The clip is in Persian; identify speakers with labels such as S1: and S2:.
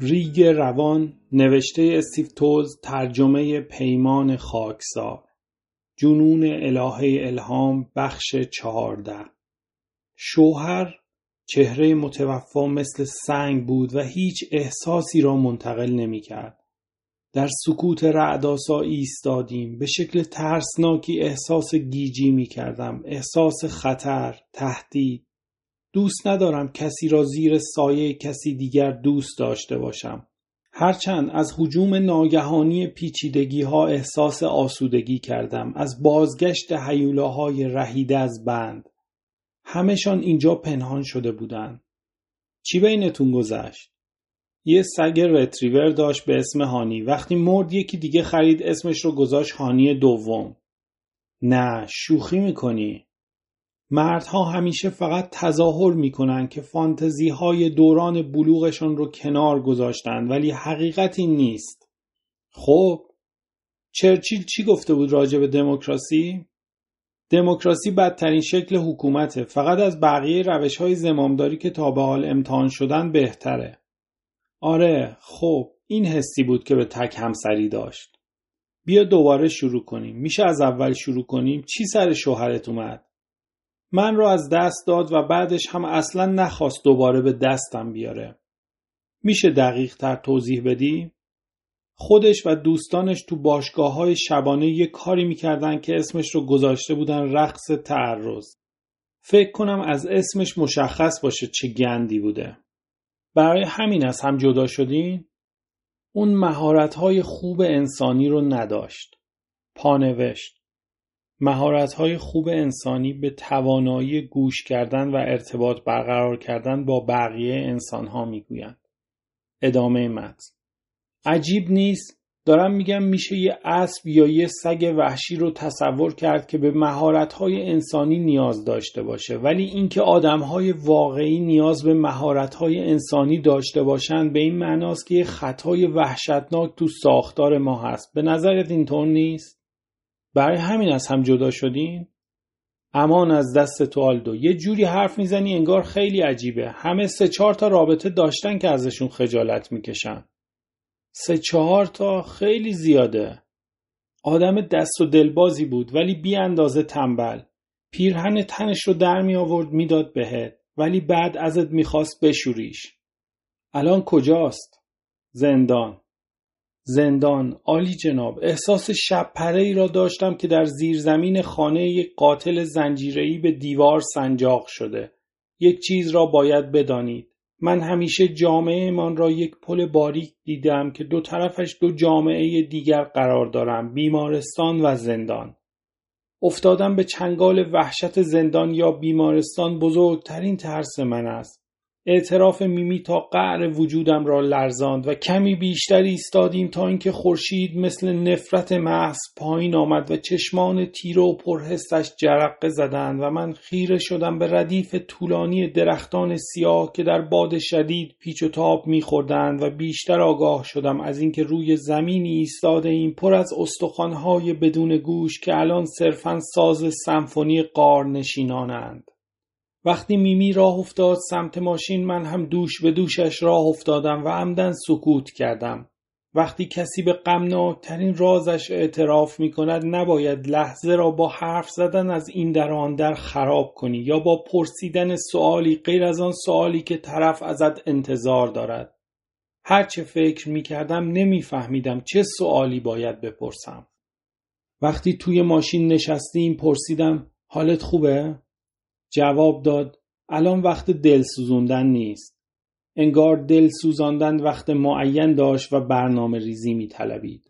S1: ریگ روان نوشته استیو تولز ترجمه پیمان خاکسار جنون الهه الهام بخش چهارده شوهر چهره متوفا مثل سنگ بود و هیچ احساسی را منتقل نمی کرد. در سکوت رعداسا ایستادیم به شکل ترسناکی احساس گیجی می کردم. احساس خطر، تهدید. دوست ندارم کسی را زیر سایه کسی دیگر دوست داشته باشم. هرچند از حجوم ناگهانی پیچیدگی ها احساس آسودگی کردم. از بازگشت حیولاهای رهیده از بند. همهشان اینجا پنهان شده بودند. چی بینتون گذشت؟ یه سگ رتریور داشت به اسم هانی. وقتی مرد یکی دیگه خرید اسمش رو گذاشت هانی دوم. نه شوخی می‌کنی. مردها همیشه فقط تظاهر می‌کنن که فانتزی های دوران بلوغشان رو کنار گذاشتن ولی حقیقتی نیست. خب چرچیل چی گفته بود راجع به دموکراسی؟ دموکراسی بدترین شکل حکومته فقط از بقیه روش های زمامداری که تا به حال امتحان شدن بهتره. آره خب این حسی بود که به تک همسری داشت. بیا دوباره شروع کنیم. میشه از اول شروع کنیم؟ چی سر شوهرت اومد؟ من رو از دست داد و بعدش هم اصلا نخواست دوباره به دستم بیاره میشه دقیق تر توضیح بدی؟ خودش و دوستانش تو باشگاه های شبانه یه کاری می‌کردن که اسمش رو گذاشته بودن رقص تعرض. فکر کنم از اسمش مشخص باشه چه گندی بوده. برای همین از هم جدا شدین؟ اون مهارت های خوب انسانی رو نداشت. پانوشت. مهارت های خوب انسانی به توانایی گوش کردن و ارتباط برقرار کردن با بقیه انسان ها می‌گویند. ادامه متن. عجیب نیست؟ دارم میگم میشه یه اسب یا یه سگ وحشی رو تصور کرد که به مهارت‌های انسانی نیاز داشته باشه ولی اینکه آدم‌های واقعی نیاز به مهارت‌های انسانی داشته باشند به این معناست که یه خطای وحشتناک تو ساختار ما هست. به نظرت اینطور نیست؟ برای همین از هم جدا شدین؟ امان از دست تو آلدو. یه جوری حرف می‌زنی انگار خیلی عجیبه. همه سه چهار تا رابطه داشتن که ازشون خجالت می‌کشن. سه چهار تا خیلی زیاده. آدم دست و دلبازی بود ولی بی اندازه تنبل. پیرهن تنش رو در می آورد می‌داد بهت. ولی بعد ازت می‌خواست بشوریش. الان کجاست؟ زندان. زندان. عالی جناب احساس شب پره ای را داشتم که در زیرزمین خانه یک قاتل زنجیره‌ای به دیوار سنجاق شده. یک چیز را باید بدانید. من همیشه جامعه من را یک پل باریک دیدم که دو طرفش دو جامعه دیگر قرار دارم بیمارستان و زندان. افتادم به چنگال وحشت زندان یا بیمارستان بزرگترین ترس من است. اعتراف میمی تا قعر وجودم را لرزاند و کمی بیشتر ایستادیم تا اینکه خورشید مثل نفرت محض پایین آمد و چشمان تیره و پرهستش جرقه زدند و من خیره شدم به ردیف طولانی درختان سیاه که در باد شدید پیچ و تاب میخوردند و بیشتر آگاه شدم از اینکه روی زمینی ایستاده این پر از استخوانهای بدون گوش که الان صرفا ساز سمفونی قار نشینانند وقتی میمی راه افتاد سمت ماشین من هم دوش به دوشش راه افتادم و عمدن سکوت کردم. وقتی کسی به غمناکترین رازش اعتراف می کند نباید لحظه را با حرف زدن از این در آن در خراب کنی یا با پرسیدن سوالی غیر از آن سوالی که طرف ازت انتظار دارد. هرچه فکر می کردم نمی فهمیدم چه سوالی باید بپرسم. وقتی توی ماشین نشستیم پرسیدم حالت خوبه؟ جواب داد الان وقت دل سوزوندن نیست. انگار دل سوزاندن وقت معین داشت و برنامه ریزی می طلبید.